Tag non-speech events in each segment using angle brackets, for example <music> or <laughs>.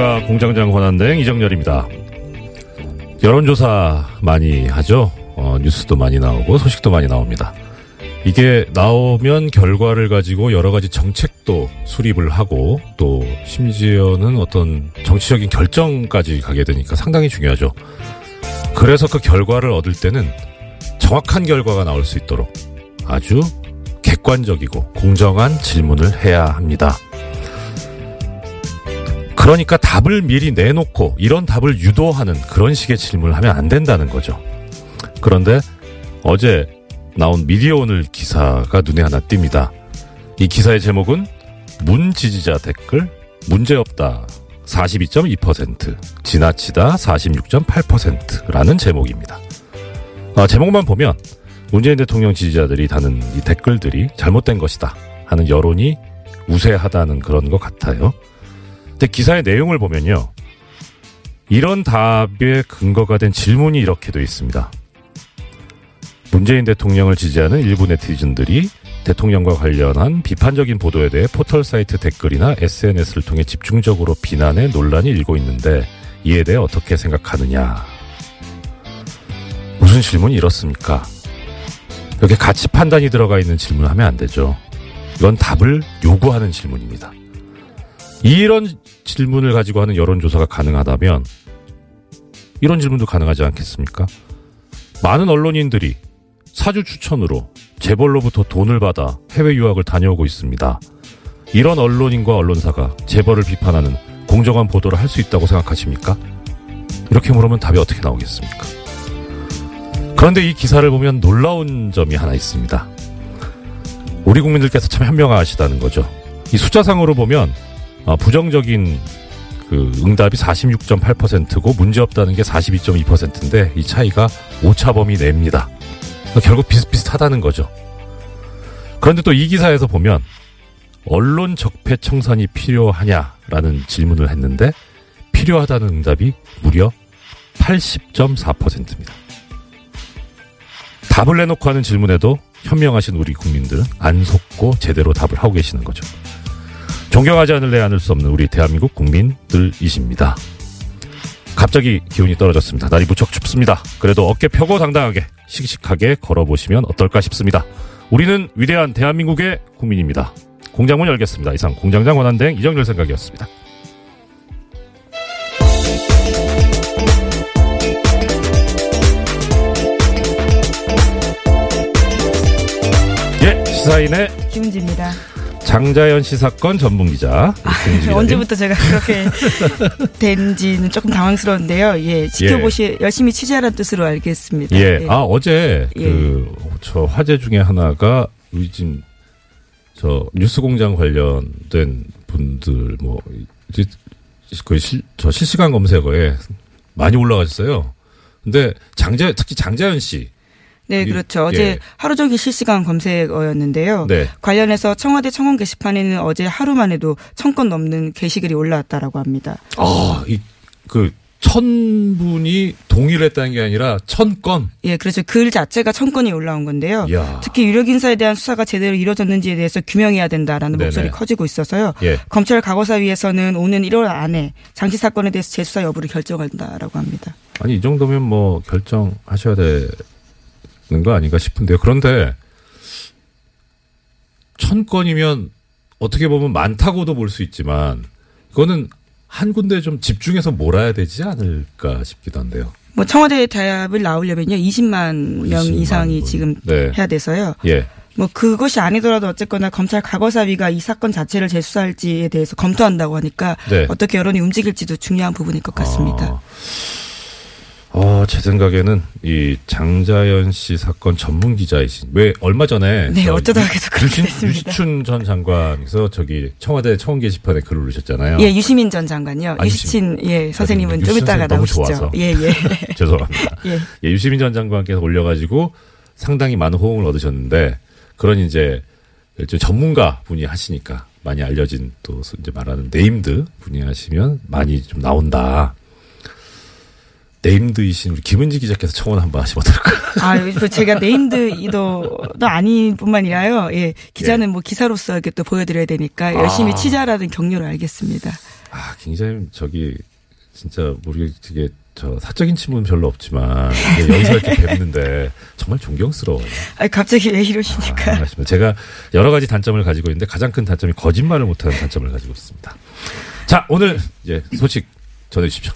안녕하십니까 공장장 권한대행 이정열입니다. 여론조사 많이 하죠. 어, 뉴스도 많이 나오고 소식도 많이 나옵니다. 이게 나오면 결과를 가지고 여러 가지 정책도 수립을 하고 또 심지어는 어떤 정치적인 결정까지 가게 되니까 상당히 중요하죠. 그래서 그 결과를 얻을 때는 정확한 결과가 나올 수 있도록 아주 객관적이고 공정한 질문을 해야 합니다. 그러니까 답을 미리 내놓고 이런 답을 유도하는 그런 식의 질문을 하면 안 된다는 거죠. 그런데 어제 나온 미디어 오늘 기사가 눈에 하나 띕니다. 이 기사의 제목은 문 지지자 댓글 문제없다 42.2% 지나치다 46.8%라는 제목입니다. 아, 제목만 보면 문재인 대통령 지지자들이 다는 이 댓글들이 잘못된 것이다 하는 여론이 우세하다는 그런 것 같아요. 근데 기사의 내용을 보면요. 이런 답의 근거가 된 질문이 이렇게 돼 있습니다. 문재인 대통령을 지지하는 일부 네티즌들이 대통령과 관련한 비판적인 보도에 대해 포털 사이트 댓글이나 SNS를 통해 집중적으로 비난해 논란이 일고 있는데 이에 대해 어떻게 생각하느냐. 무슨 질문이 이렇습니까? 여기 가치 판단이 들어가 있는 질문을 하면 안 되죠. 이건 답을 요구하는 질문입니다. 이런 질문을 가지고 하는 여론조사가 가능하다면 이런 질문도 가능하지 않겠습니까? 많은 언론인들이 사주 추천으로 재벌로부터 돈을 받아 해외 유학을 다녀오고 있습니다. 이런 언론인과 언론사가 재벌을 비판하는 공정한 보도를 할 수 있다고 생각하십니까? 이렇게 물으면 답이 어떻게 나오겠습니까? 그런데 이 기사를 보면 놀라운 점이 하나 있습니다. 우리 국민들께서 참 현명하시다는 거죠. 이 숫자상으로 보면 어, 부정적인 그 응답이 46.8%고 문제없다는 게 42.2%인데 이 차이가 오차범위 내입니다. 그러니까 결국 비슷비슷하다는 거죠. 그런데 또 이 기사에서 보면 언론 적폐 청산이 필요하냐라는 질문을 했는데 필요하다는 응답이 무려 80.4%입니다. 답을 내놓고 하는 질문에도 현명하신 우리 국민들은 안 속고 제대로 답을 하고 계시는 거죠. 존경하지 않을래 않을 수 없는 우리 대한민국 국민들이십니다. 갑자기 기운이 떨어졌습니다. 날이 무척 춥습니다. 그래도 어깨 펴고 당당하게 씩씩하게 걸어보시면 어떨까 싶습니다. 우리는 위대한 대한민국의 국민입니다. 공장문 열겠습니다. 이상 공장장 원한대행 이정렬 생각이었습니다. 예, 시사인의 김은지입니다. 장자연 씨 사건 전문 기자. 기자님. 언제부터 제가 그렇게 <laughs> 된지는 조금 당황스러운데요. 예, 지켜보시 열심히 취재하라는 뜻으로 알겠습니다. 예. 아, 어제 예. 그저 화제 중에 하나가 우리 지금 저 뉴스 공장 관련된 분들 뭐 이제 거의 실, 저 실시간 검색어에 많이 올라가셨어요. 근데 장자 특히 장자연 씨. 네, 이- 그렇죠. 어제 예. 하루 종일 실시간 검색어였는데요. 네. 관련해서 청와대 청원 게시판에는 어제 하루만 해도 천 건 넘는 게시글이 올라왔다라고 합니다. 아, 이그 천 분이 동일했다는 게 아니라 천 건. 예, 그래서 글 자체가 천 건이 올라온 건데요. 이야. 특히 유력 인사에 대한 수사가 제대로 이루어졌는지에 대해서 규명해야 된다라는 네네. 목소리 커지고 있어서요. 예. 검찰 과거사위에서는 오는 1월 안에 장치 사건에 대해서 재수사 여부를 결정한다라고 합니다. 아니 이 정도면 뭐 결정하셔야 되는 거 아닌가 싶은데요. 그런데 천 건이면 어떻게 보면 많다고도 볼 수 있지만 그거는 한 군데 좀 집중해서 몰아야 되지 않을까 싶기도 한데요. 뭐 청와대 대합을 나오려면요 20만 명 20만 이상이 분. 지금 네. 해야 돼서요. 예. 뭐 그것이 아니더라도 어쨌거나 검찰 과거사위가 이 사건 자체를 재수사할지에 대해서 검토한다고 하니까 네. 어떻게 여론이 움직일지도 중요한 부분일 것 같습니다. 아, 어, 제 생각에는 이 장자연 씨 사건 전문 기자이신 왜 얼마 전에 네, 어쩌다가 유- 계속 그렇게 됐습니다. 유시춘 전 장관께서 저기 청와대 청원 게시판에 글을 올리셨잖아요. 예, 유시민 전 장관요. 아, 유시친 예 선생님은 좀 유시민 이따가 나오시죠. 좋아서. 예, 예. <laughs> 죄송합니다. <laughs> 예. 예, 유시민 전 장관께서 올려가지고 상당히 많은 호응을 얻으셨는데 그런 이제 전문가 분이 하시니까 많이 알려진 또 이제 말하는 네임드 분이 하시면 많이 좀 나온다. 네임드이신 우리 김은지 기자께서 청원 한번 하시면 어떨까요? 아, 뭐 제가 네임드 이도도 아닌 뿐만이라요. 예, 기자는 뭐 기사로서 이렇게 또 보여드려야 되니까 열심히 아. 취재하라는 격려를 알겠습니다. 아, 굉장히 저기 진짜 우리 되게 저 사적인 친분은 별로 없지만 <laughs> 여기서 이렇게 뵙는데 정말 존경스러워요. 아, 갑자기 왜 아, 이러시니까? 알겠습니다. 제가 여러 가지 단점을 가지고 있는데 가장 큰 단점이 거짓말을 못하는 단점을 가지고 있습니다. 자, 오늘 이제 소식 전해주십시오.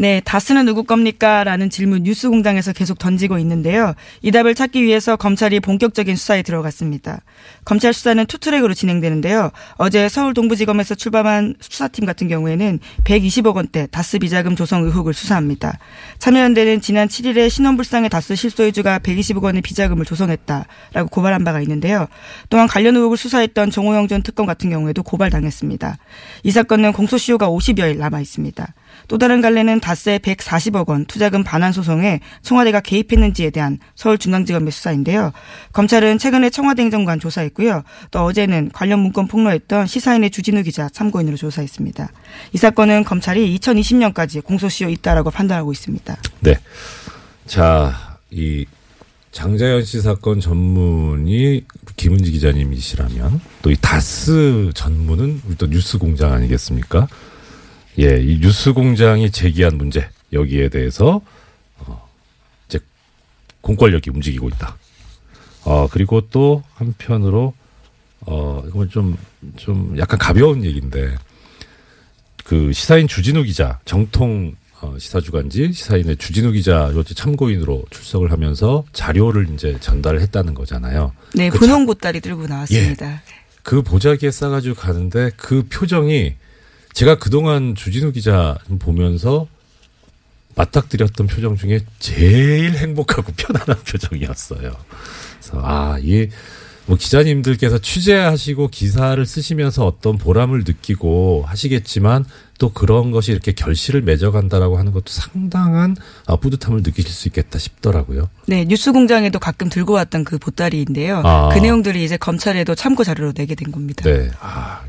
네, 다스는 누구 겁니까? 라는 질문 뉴스 공장에서 계속 던지고 있는데요. 이 답을 찾기 위해서 검찰이 본격적인 수사에 들어갔습니다. 검찰 수사는 two-track으로 진행되는데요. 어제 서울 동부지검에서 출범한 수사팀 같은 경우에는 120억 원대 다스 비자금 조성 의혹을 수사합니다. 참여연대는 지난 7일에 신원불상의 다스 실소유주가 120억 원의 비자금을 조성했다라고 고발한 바가 있는데요. 또한 관련 의혹을 수사했던 정호영 전 특검 같은 경우에도 고발당했습니다. 이 사건은 공소시효가 50여일 남아 있습니다. 또 다른 갈래는 다스의 140억 원 투자금 반환 소송에 청와대가 개입했는지에 대한 서울중앙지검의 수사인데요. 검찰은 최근에 청와대 행정관 조사했고요. 또 어제는 관련 문건 폭로했던 시사인의 주진우 기자 참고인으로 조사했습니다. 이 사건은 검찰이 2020년까지 공소시효 있다라고 판단하고 있습니다. 네. 자, 이 장자연 씨 사건 전문이 김은지 기자님이시라면 또 이 다스 전문은 또 뉴스 공장 아니겠습니까? 예, 이 뉴스 공장이 제기한 문제 여기에 대해서 어, 이제 공권력이 움직이고 있다. 어, 그리고 또 한편으로 어, 이건 좀, 좀 약간 가벼운 얘기인데 그 시사인 주진우 기자 정통 어, 시사주간지 시사인의 주진우 기자 어제 참고인으로 출석을 하면서 자료를 이제 전달을 했다는 거잖아요. 네, 그 분홍 보따리 들고 나왔습니다. 그 보자기에 싸가지고 가는데 그 표정이 제가 그동안 주진우 기자 보면서 맞닥뜨렸던 표정 중에 제일 행복하고 <laughs> 편안한 표정이었어요. 그래서 아, 이 뭐 기자님들께서 취재하시고 기사를 쓰시면서 어떤 보람을 느끼고 하시겠지만 또 그런 것이 이렇게 결실을 맺어간다라고 하는 것도 상당한 아, 뿌듯함을 느끼실 수 있겠다 싶더라고요. 네, 뉴스공장에도 가끔 들고 왔던 그 보따리인데요. 아. 그 내용들이 이제 검찰에도 참고 자료로 내게 된 겁니다. 네. 아,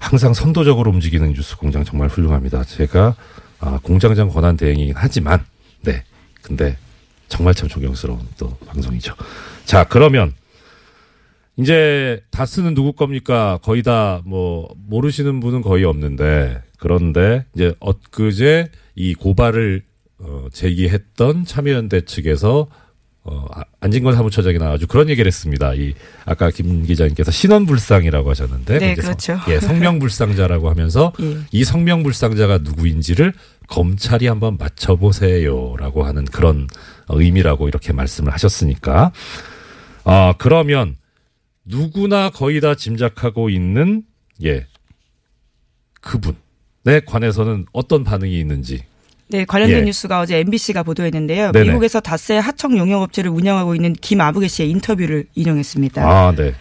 항상 선도적으로 움직이는 뉴스 공장 정말 훌륭합니다. 제가 아, 공장장 권한 대행이긴 하지만 네. 근데 정말 참 존경스러운 또 방송이죠. 자, 그러면 이제 다스는 누구 겁니까? 거의 다 뭐 모르시는 분은 거의 없는데 그런데 이제 엊그제 이 고발을 어, 제기했던 참여연대 측에서 어, 아, 안진걸 사무처장이 나와가지고 그런 얘기를 했습니다. 이, 아까 김 기자님께서 신원불상이라고 하셨는데. 네, 그렇죠. 성, 예, 성명불상자라고 하면서 <laughs> 예. 이 성명불상자가 누구인지를 검찰이 한번 맞춰보세요라고 하는 그런 어, 의미라고 이렇게 말씀을 하셨으니까. 아, 그러면 누구나 거의 다 짐작하고 있는 예 그분에 관해서는 어떤 반응이 있는지 네, 관련된 예. 뉴스가 어제 MBC가 보도했는데요. 네네. 미국에서 다스의 하청 용역업체를 운영하고 있는 김아부개 씨의 인터뷰를 인용했습니다. 아 네.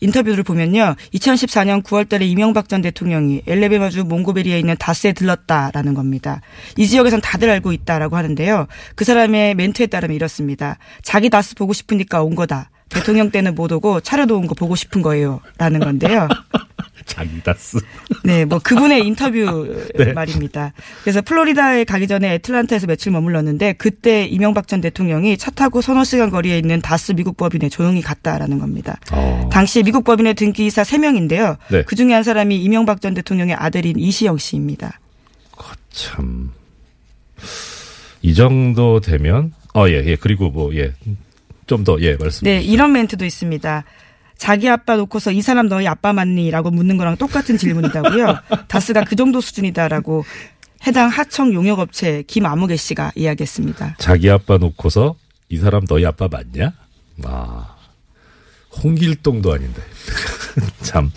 인터뷰를 보면요. 2014년 9월 달에 이명박 전 대통령이 엘레베마주 몽고베리에 있는 다스에 들렀다라는 겁니다. 이 지역에선 다들 알고 있다라고 하는데요. 그 사람의 멘트에 따르면 이렇습니다. 자기 다스 보고 싶으니까 온 거다. 대통령 때는 못 오고 차려도 온 거 보고 싶은 거예요. 라는 건데요. <laughs> 자기 다스. 네, 뭐 그분의 인터뷰 <laughs> 네. 말입니다. 그래서 플로리다에 가기 전에 애틀란타에서 며칠 머물렀는데 그때 이명박 전 대통령이 차 타고 서너 시간 거리에 있는 다스 미국 법인에 조용히 갔다라는 겁니다. 어. 당시 미국 법인의 등기이사 3명인데요. 네. 그중에 한 사람이 이명박 전 대통령의 아들인 이시영 씨입니다. 참. 이 정도 되면, 어, 예, 예. 그리고 뭐, 예. 좀 더, 예, 말씀. 네, 이런 멘트도 있습니다. 자기 아빠 놓고서 이 사람 너희 아빠 맞니? 라고 묻는 거랑 똑같은 질문이다고요. <laughs> 다스가 그 정도 수준이다라고 해당 하청 용역업체 김아무개 씨가 이야기했습니다. 자기 아빠 놓고서 이 사람 너희 아빠 맞냐? 아, 홍길동도 아닌데. <laughs> 참.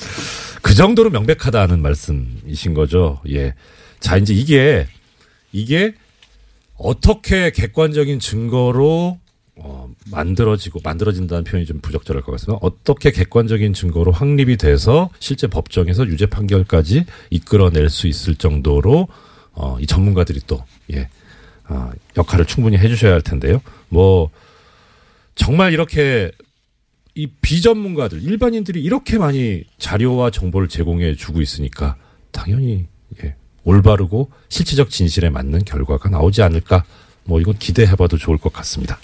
그 정도로 명백하다는 말씀이신 거죠. 예. 자, 이제 이게, 이게 어떻게 객관적인 증거로 어, 만들어지고 만들어진다는 표현이 좀 부적절할 것 같습니다. 어떻게 객관적인 증거로 확립이 돼서 실제 법정에서 유죄 판결까지 이끌어낼 수 있을 정도로 어, 이 전문가들이 또 예, 아, 역할을 충분히 해주셔야 할 텐데요. 뭐 정말 이렇게 이 비전문가들 일반인들이 이렇게 많이 자료와 정보를 제공해 주고 있으니까 당연히 예, 올바르고 실체적 진실에 맞는 결과가 나오지 않을까. 뭐 이건 기대해봐도 좋을 것 같습니다.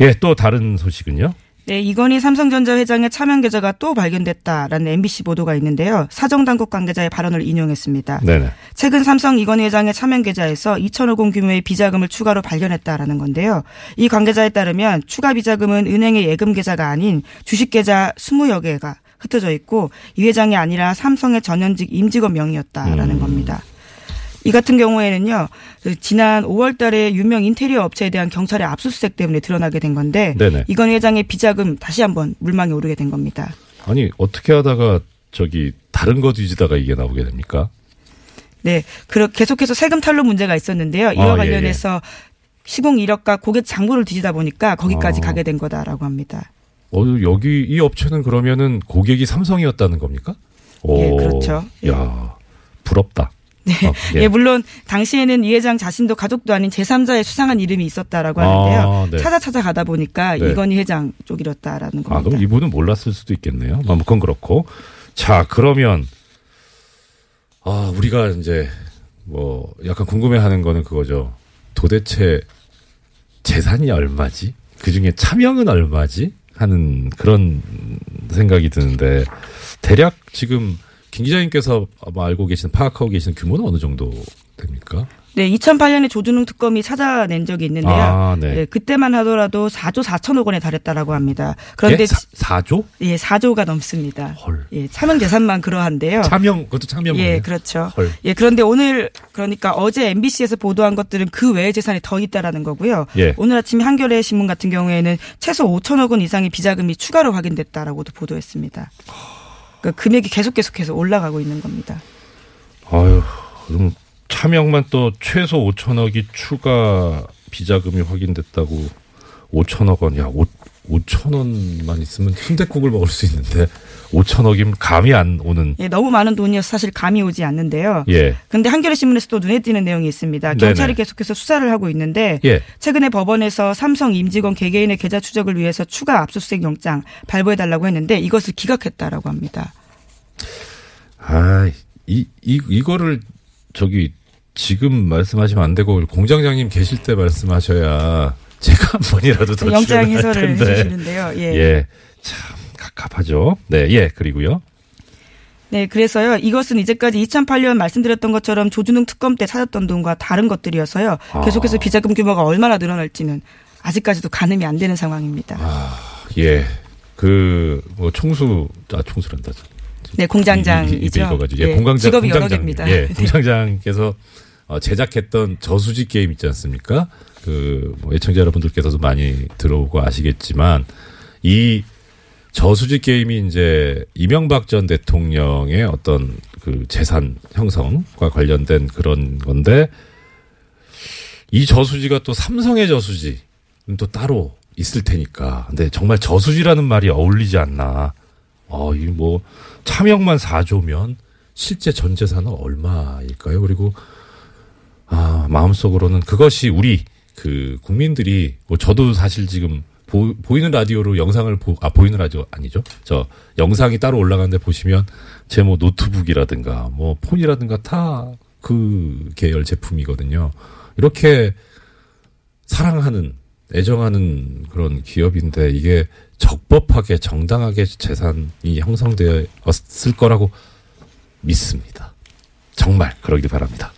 예, 또 다른 소식은요. 네, 이건희 삼성전자 회장의 차명 계좌가 또 발견됐다라는 MBC 보도가 있는데요. 사정당국 관계자의 발언을 인용했습니다. 네네. 최근 삼성 이건희 회장의 차명 계좌에서 2천억 원 규모의 비자금을 추가로 발견했다라는 건데요. 이 관계자에 따르면 추가 비자금은 은행의 예금 계좌가 아닌 주식 계좌 20여 개가 흩어져 있고 이 회장이 아니라 삼성의 전현직 임직원 명의였다라는 음. 겁니다. 이 같은 경우에는요, 그 지난 5월 달에 유명 인테리어 업체에 대한 경찰의 압수수색 때문에 드러나게 된 건데, 네네. 이건 회장의 비자금 다시 한번 물망에 오르게 된 겁니다. 아니 어떻게 하다가 저기 다른 거 뒤지다가 이게 나오게 됩니까? 네, 그러, 계속해서 세금 탈루 문제가 있었는데요. 이와 아, 예, 관련해서 시공 이력과 고객 장부를 뒤지다 보니까 거기까지 아. 가게 된 거다라고 합니다. 어 여기 이 업체는 그러면은 고객이 삼성이었다는 겁니까? 예, 오, 그렇죠. 예. 야 부럽다. 네. 어, 예. 물론 당시에는 이 회장 자신도 가족도 아닌 제3자의 수상한 이름이 있었다라고 하는데요. 아, 네. 찾아 찾아 가다 보니까 네. 이건희 회장 쪽이었다라는 아, 겁니다. 그럼 이분은 몰랐을 수도 있겠네요. 아, 뭐 그건 그렇고. 자, 그러면, 아, 우리가 이제, 뭐, 약간 궁금해 하는 거는 그거죠. 도대체 재산이 얼마지? 그 중에 차명은 얼마지? 하는 그런 생각이 드는데, 대략 지금 김 기자님께서 아마 알고 계신, 파악하고 계신 규모는 어느 정도 됩니까? 네, 2008년에 조준웅 특검이 찾아낸 적이 있는데요. 아, 네. 네, 그때만 하더라도 4조 4천억 원에 달했다라고 합니다. 그런데 예? 사, 4조? 예, 4조가 넘습니다. 헐. 예, 차명 재산만 그러한데요. 차명, 그것도 차명. 예, 그렇죠. 헐. 예, 그런데 오늘 그러니까 어제 MBC에서 보도한 것들은 그 외의 재산이 더 있다라는 거고요. 예. 오늘 아침 한겨레 신문 같은 경우에는 최소 5천억 원 이상의 비자금이 추가로 확인됐다라고도 보도했습니다. 그 금액이 계속 계속해서 올라가고 있는 겁니다. 아유, 그럼 차명만 또 최소 5천억이 추가 비자금이 확인됐다고 5천억 원, 야, 5, 5천 원만 있으면 순대국을 먹을 수 있는데 5천억이면 감이 안 오는. 예, 너무 많은 돈이어서 사실 감이 오지 않는데요. 예, 근데 한겨레 신문에서 또 눈에 띄는 내용이 있습니다. 네네. 경찰이 계속해서 수사를 하고 있는데 예. 최근에 법원에서 삼성 임직원 개개인의 계좌 추적을 위해서 추가 압수수색 영장 발부해 달라고 했는데 이것을 기각했다라고 합니다. 아, 이, 이, 이거를 저기 지금 말씀하시면 안 되고 공장장님 계실 때 말씀하셔야 제가 한 번이라도 더 영장 해설을 텐데. 해주시는데요. 예. 예, 참 갑갑하죠. 네, 예, 그리고요. 네, 그래서요. 이것은 이제까지 2008년 말씀드렸던 것처럼 조준웅 특검 때 찾았던 돈과 다른 것들이어서요. 아. 계속해서 비자금 규모가 얼마나 늘어날지는 아직까지도 가늠이 안 되는 상황입니다. 예, 그 뭐 총수, 아 총수란다. 네, 공장장이죠. 예, 예, 공장장 직업이 여러. 개입니다. 예, 네. 공장장께서 어, 제작했던 저수지 게임 있지 않습니까? 그뭐 애청자 여러분들께서도 많이 들어오고 아시겠지만 이 저수지 게임이 이제 이명박 전 대통령의 어떤 그 재산 형성과 관련된 그런 건데 이 저수지가 또 삼성의 저수지는 또 따로 있을 테니까. 근데 정말 저수지라는 말이 어울리지 않나. 어, 이 뭐, 차명만 4조면 실제 전 재산은 얼마일까요? 그리고, 아, 마음속으로는 그것이 우리, 그, 국민들이, 뭐, 저도 사실 지금 보, 보이는 라디오로 영상을 보, 아, 보이는 라디오 아니죠? 저, 영상이 따로 올라가는데 보시면, 제 뭐, 노트북이라든가, 뭐, 폰이라든가 다 그 계열 제품이거든요. 이렇게 사랑하는, 애정하는 그런 기업인데, 이게 적법하게, 정당하게 재산이 형성되었을 거라고 믿습니다. 정말, 그러길 바랍니다.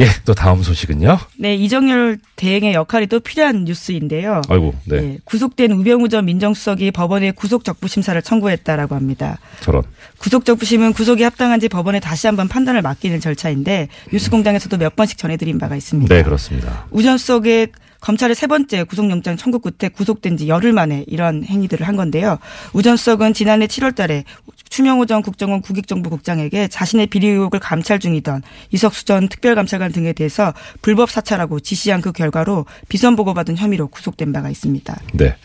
예, 또 다음 소식은요? 네, 이정열 대행의 역할이 또 필요한 뉴스인데요. 아이고, 네. 예, 구속된 우병우 전 민정수석이 법원에 구속 적부 심사를 청구했다라고 합니다. 저런. 구속 적부심은 구속이 합당한지 법원에 다시 한번 판단을 맡기는 절차인데 뉴스공장에서도 몇 번씩 전해드린 바가 있습니다. 네, 그렇습니다. 우전 수석의 검찰의 세 번째 구속영장 청구 끝에 구속된 지 열흘 만에 이런 행위들을 한 건데요. 우 전 수석은 지난해 7월 달에 추명호 전 국정원 국익정보 국장에게 자신의 비리 의혹을 감찰 중이던 이석수 전 특별감찰관 등에 대해서 불법 사찰하고 지시한 그 결과로 비선 보고받은 혐의로 구속된 바가 있습니다. 네.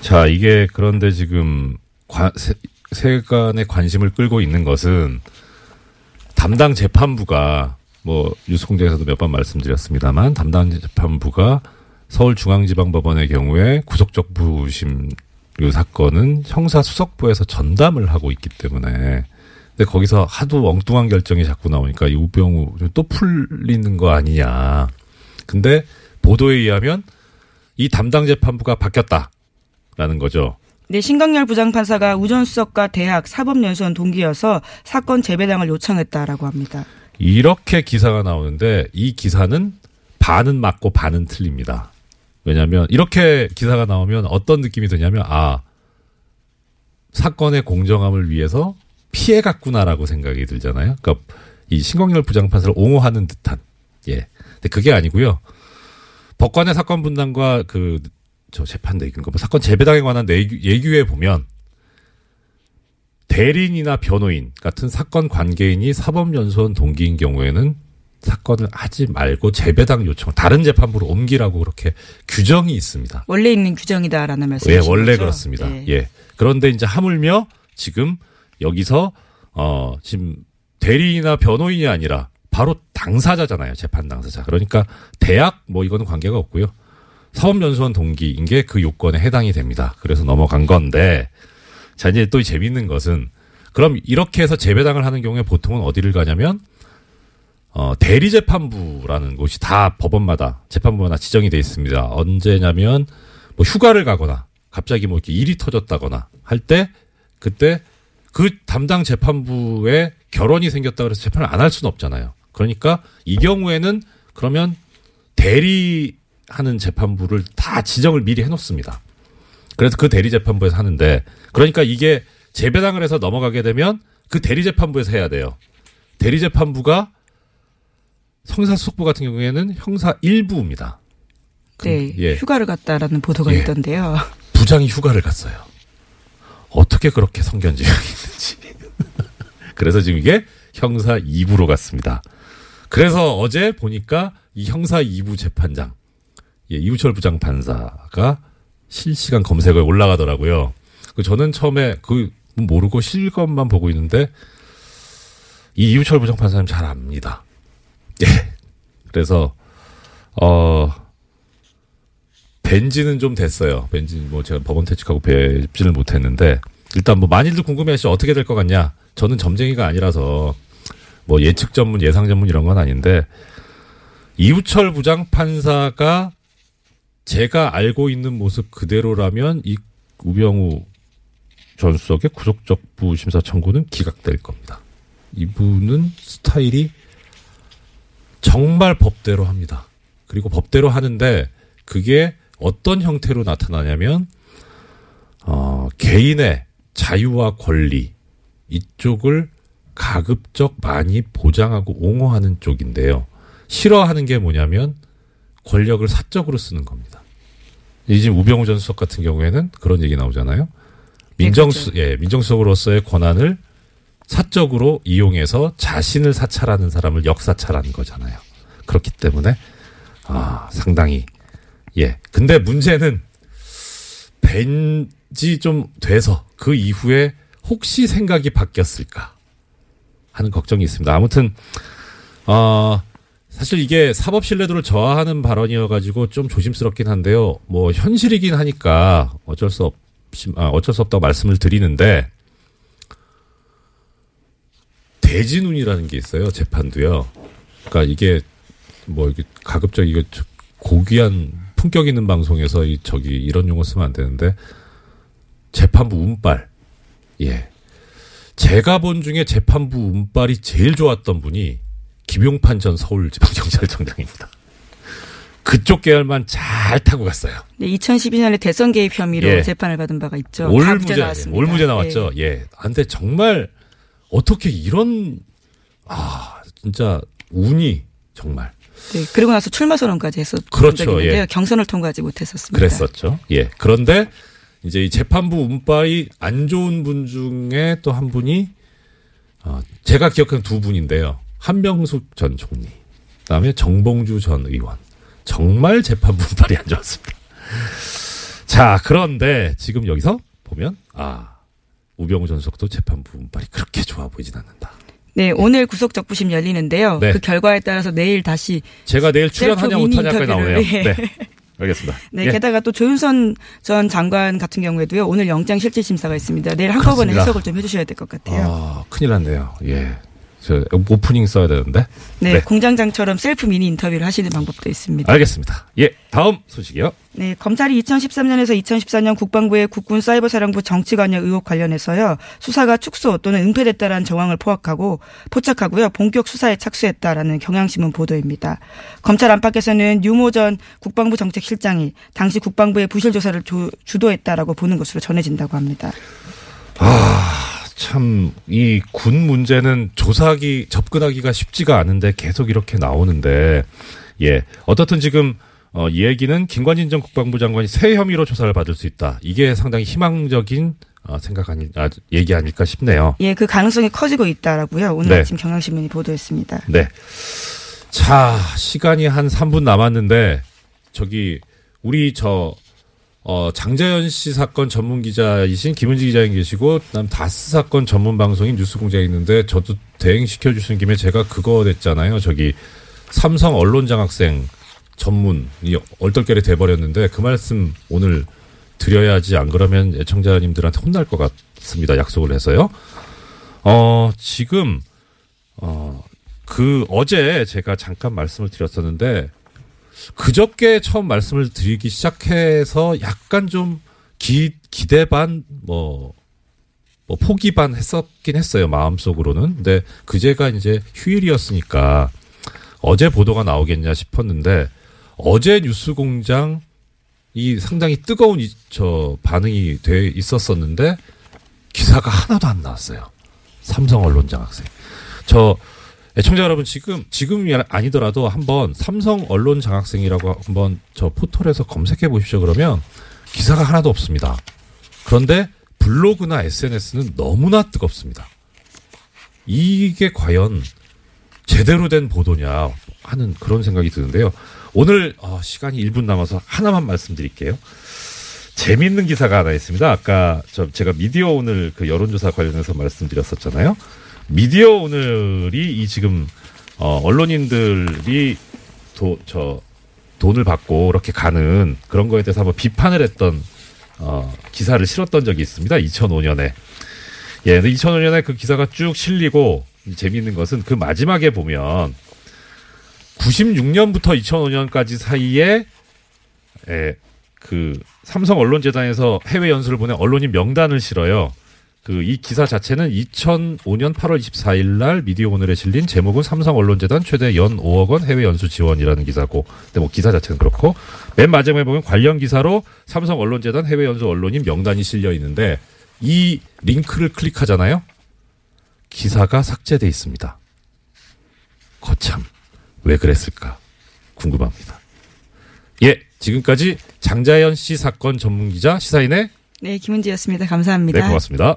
자, 이게 그런데 지금 세간의 관심을 끌고 있는 것은 담당 재판부가 뭐 뉴스공장에서도 몇 번 말씀드렸습니다만 담당 재판부가 서울중앙지방법원의 경우에 구속적 부심 이 사건은 형사 수석부에서 전담을 하고 있기 때문에 근데 거기서 하도 엉뚱한 결정이 자꾸 나오니까 이 우병우 또 풀리는 거 아니냐. 근데 보도에 의하면 이 담당 재판부가 바뀌었다라는 거죠. 네, 신강렬 부장판사가 우전 수석과 대학 사법연수원 동기여서 사건 재배당을 요청했다라고 합니다. 이렇게 기사가 나오는데 이 기사는 반은 맞고 반은 틀립니다. 왜냐하면 이렇게 기사가 나오면 어떤 느낌이 드냐면 아 사건의 공정함을 위해서 피해 갔구나라고 생각이 들잖아요. 그러니까 이 신광열 부장판사를 옹호하는 듯한 예. 근데 그게 아니고요. 법관의 사건 분담과 그 저 재판 내규인가 뭐 사건 재배당에 관한 내규, 예규에 보면 대리인이나 변호인 같은 사건 관계인이 사법연수원 동기인 경우에는 사건을 하지 말고 재배당 요청 다른 재판부로 옮기라고 그렇게 규정이 있습니다. 원래 있는 규정이다라는 말씀이죠. 예, 원래 그렇습니다. 네. 예. 그런데 이제 하물며 지금 여기서 어 지금 대리인이나 변호인이 아니라 바로 당사자잖아요. 재판 당사자. 그러니까 대학 뭐 이거는 관계가 없고요. 사법연수원 동기인 게 그 요건에 해당이 됩니다. 그래서 넘어간 건데 자 이제 또 재밌는 것은 그럼 이렇게 해서 재배당을 하는 경우에 보통은 어디를 가냐면 어, 대리재판부라는 곳이 다 법원마다 재판부마다 지정이 돼 있습니다. 언제냐면 뭐 휴가를 가거나 갑자기 뭐 이렇게 일이 터졌다거나 할 때 그때 그 담당 재판부에 결혼이 생겼다 그래서 재판을 안 할 수는 없잖아요. 그러니까 이 경우에는 그러면 대리하는 재판부를 다 지정을 미리 해놓습니다. 그래서 그 대리 재판부에서 하는데 그러니까 이게 재배당을 해서 넘어가게 되면 그 대리 재판부에서 해야 돼요. 대리 재판부가 형사수석부 같은 경우에는 형사 1부입니다. 네, 예. 휴가를 갔다라는 보도가 예. 있던데요. 부장이 휴가를 갔어요. 어떻게 그렇게 성견지명이 있는지. <laughs> 그래서 지금 이게 형사 2부로 갔습니다. 그래서 어제 보니까 이 형사 2부 재판장, 예, 이우철 부장 판사가 실시간 검색어에 올라가더라고요. 그 저는 처음에 그 모르고 실검만 보고 있는데 이 이우철 부장판사님 잘 압니다. <laughs> 예. 그래서 어 벤지는 좀 됐어요. 벤지 뭐 제가 법원 퇴직하고 뵙지를 못했는데 일단 뭐 많이들 궁금해하시죠 어떻게 될 것 같냐? 저는 점쟁이가 아니라서 뭐 예측 전문, 예상 전문 이런 건 아닌데 이우철 부장 판사가 제가 알고 있는 모습 그대로라면 이 우병우 전 수석의 구속적부 심사 청구는 기각될 겁니다. 이분은 스타일이 정말 법대로 합니다. 그리고 법대로 하는데 그게 어떤 형태로 나타나냐면 어, 개인의 자유와 권리 이쪽을 가급적 많이 보장하고 옹호하는 쪽인데요. 싫어하는 게 뭐냐면 권력을 사적으로 쓰는 겁니다. 이 지금 우병우 전 수석 같은 경우에는 그런 얘기 나오잖아요. 민정수 예 민정수석으로서의 권한을 사적으로 이용해서 자신을 사찰하는 사람을 역사찰하는 거잖아요. 그렇기 때문에 아 상당히 예 근데 문제는 벤지 좀 돼서 그 이후에 혹시 생각이 바뀌었을까 하는 걱정이 있습니다. 아무튼 어 사실 이게 사법 신뢰도를 저하하는 발언이어가지고 좀 조심스럽긴 한데요. 뭐 현실이긴 하니까 어쩔 수 없, 아, 어쩔 수 없다고 말씀을 드리는데 대진운이라는 게 있어요. 재판도요. 그러니까 이게 뭐 이게 가급적 이거 저- 고귀한 품격 있는 방송에서 이 저기 이런 용어 쓰면 안 되는데 재판부 운빨. 예. 제가 본 중에 재판부 운빨이 제일 좋았던 분이 김용판 전 서울지방경찰청장입니다. 그쪽 계열만 잘 타고 갔어요. 네, 2012년에 대선 개입 혐의로 예. 재판을 받은 바가 있죠. 다 올무죄 무죄 나왔습니다. 올 무죄 나왔죠. 예. 아, 근데 정말 어떻게 이런 아 진짜 운이 정말 네, 그리고 나서 출마 선언까지 했었던 그렇죠. 예. 경선을 통과하지 못했었습니다. 그랬었죠. 예. 그런데 이제 이 재판부 운빨이 안 좋은 분 중에 또 한 분이 어, 제가 기억하는 두 분인데요. 한명숙 전 총리, 그다음에 정봉주 전 의원. 정말 재판부 운빨이 안 좋았습니다. 자, 그런데 지금 여기서 보면 아 우병우 전 수석도 재판부 운빨이 그렇게 좋아 보이진 않는다. 네, 오늘 구속 적부심 열리는데요. 네. 그 결과에 따라서 내일 다시 제가 내일 출연하냐 못하냐까지 나오네요. 예. 네. <laughs> 알겠습니다. 네, 예. 게다가 또 조윤선 전 장관 같은 경우에도요. 오늘 영장 실질 심사가 있습니다. 내일 한꺼번에 그렇습니다. 해석을 좀 해주셔야 될 것 같아요. 아, 큰일 났네요. 예. 저 오프닝 써야 되는데. 네, 네. 공장장처럼 셀프 미니 인터뷰를 하시는 방법도 있습니다. 알겠습니다. 예, 다음 소식이요. 네, 검찰이 2013년에서 2014년 국방부의 국군 사이버사령부 정치관여 의혹 관련해서요 수사가 축소 또는 은폐됐다라는 정황을 포악하고 포착하고요 본격 수사에 착수했다라는 경향신문 보도입니다. 검찰 안팎에서는 유모 전 국방부 정책실장이 당시 국방부의 부실 조사를 조- 주도했다라고 보는 것으로 전해진다고 합니다. 참, 이 군 문제는 조사하기, 접근하기가 쉽지가 않은데 계속 이렇게 나오는데, 예. 어떻든 지금, 어, 이 얘기는 김관진 전 국방부 장관이 새 혐의로 조사를 받을 수 있다. 이게 상당히 희망적인, 어, 생각 아니, 아, 얘기 아닐까 싶네요. 예, 그 가능성이 커지고 있다라고요. 오늘 네. 아침 경향신문이 보도했습니다. 네. 자, 시간이 한 3분 남았는데, 저기, 우리 저, 어, 장자연 씨 사건 전문 기자이신 김은지 기자님 계시고, 그 다음 다스 사건 전문 방송인 뉴스공장에 있는데, 저도 대행시켜 주신 김에 제가 그거 냈잖아요. 저기, 삼성 언론장학생 전문, 이 얼떨결에 돼버렸는데, 그 말씀 오늘 드려야지, 안 그러면 애청자님들한테 혼날 것 같습니다. 약속을 해서요. 어, 지금, 어, 그 어제 제가 잠깐 말씀을 드렸었는데 그저께 처음 말씀을 드리기 시작해서 약간 좀 기, 기대 반, 뭐, 뭐 포기 반 했었긴 했어요, 마음속으로는. 근데 그제가 이제 휴일이었으니까 어제 보도가 나오겠냐 싶었는데 어제 뉴스 공장 이 상당히 뜨거운 이- 저 반응이 돼 있었었는데 기사가 하나도 안 나왔어요. 삼성 언론장 학생. 저애 청자 여러분 지금 지금이 아니더라도 한번 삼성 언론 장학생이라고 한번 저 포털에서 검색해 보십시오. 그러면 기사가 하나도 없습니다. 그런데 블로그나 SNS는 너무나 뜨겁습니다. 이게 과연 제대로 된 보도냐 하는 그런 생각이 드는데요. 오늘 어, 시간이 1분 남아서 하나만 말씀드릴게요. 재밌는 기사가 하나 있습니다. 아까 저 제가 미디어 오늘 그 여론조사 관련해서 말씀드렸었잖아요. 미디어 오늘이 이 지금 어 언론인들이 도 저 돈을 받고 이렇게 가는 그런 거에 대해서 한번 비판을 했던 어 기사를 실었던 적이 있습니다. 2005년에. 예, 근데 2005년에 그 기사가 쭉 실리고 재미있는 것은 그 마지막에 보면 96년부터 2005년까지 사이에 에, 그 삼성 언론재단에서 해외 연수를 보낸 언론인 명단을 실어요. 그 이 기사 자체는 2005년 8월 24일 날 미디어 오늘에 실린 제목은 삼성 언론재단 최대 연 5억 원 해외 연수 지원이라는 기사고. 근데 뭐 기사 자체는 그렇고 맨 마지막에 보면 관련 기사로 삼성 언론재단 해외 연수 언론인 명단이 실려 있는데 이 링크를 클릭하잖아요. 기사가 삭제돼 있습니다. 거참 왜 그랬을까 궁금합니다. 예, 지금까지 장자연 씨 사건 전문 기자 시사인의 네, 김은지였습니다. 감사합니다. 네, 고맙습니다.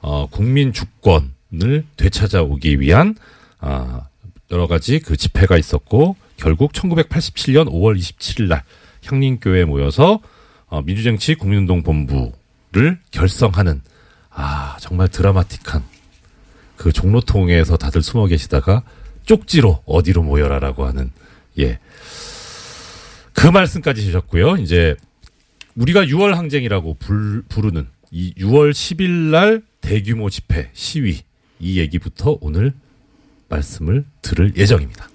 어 국민 주권을 되찾아오기 위한 아 여러 가지 그 집회가 있었고 결국 1987년 5월 27일 날 향림교회에 모여서 어 민주정치 국민운동 본부를 결성하는 아 정말 드라마틱한 그 종로통에서 다들 숨어 계시다가 쪽지로 어디로 모여라라고 하는 예. 그 말씀까지 주셨고요. 이제 우리가 6월 항쟁이라고 불, 부르는 이 6월 10일 날 대규모 집회, 시위 이 얘기부터 오늘 말씀을 들을 예정입니다.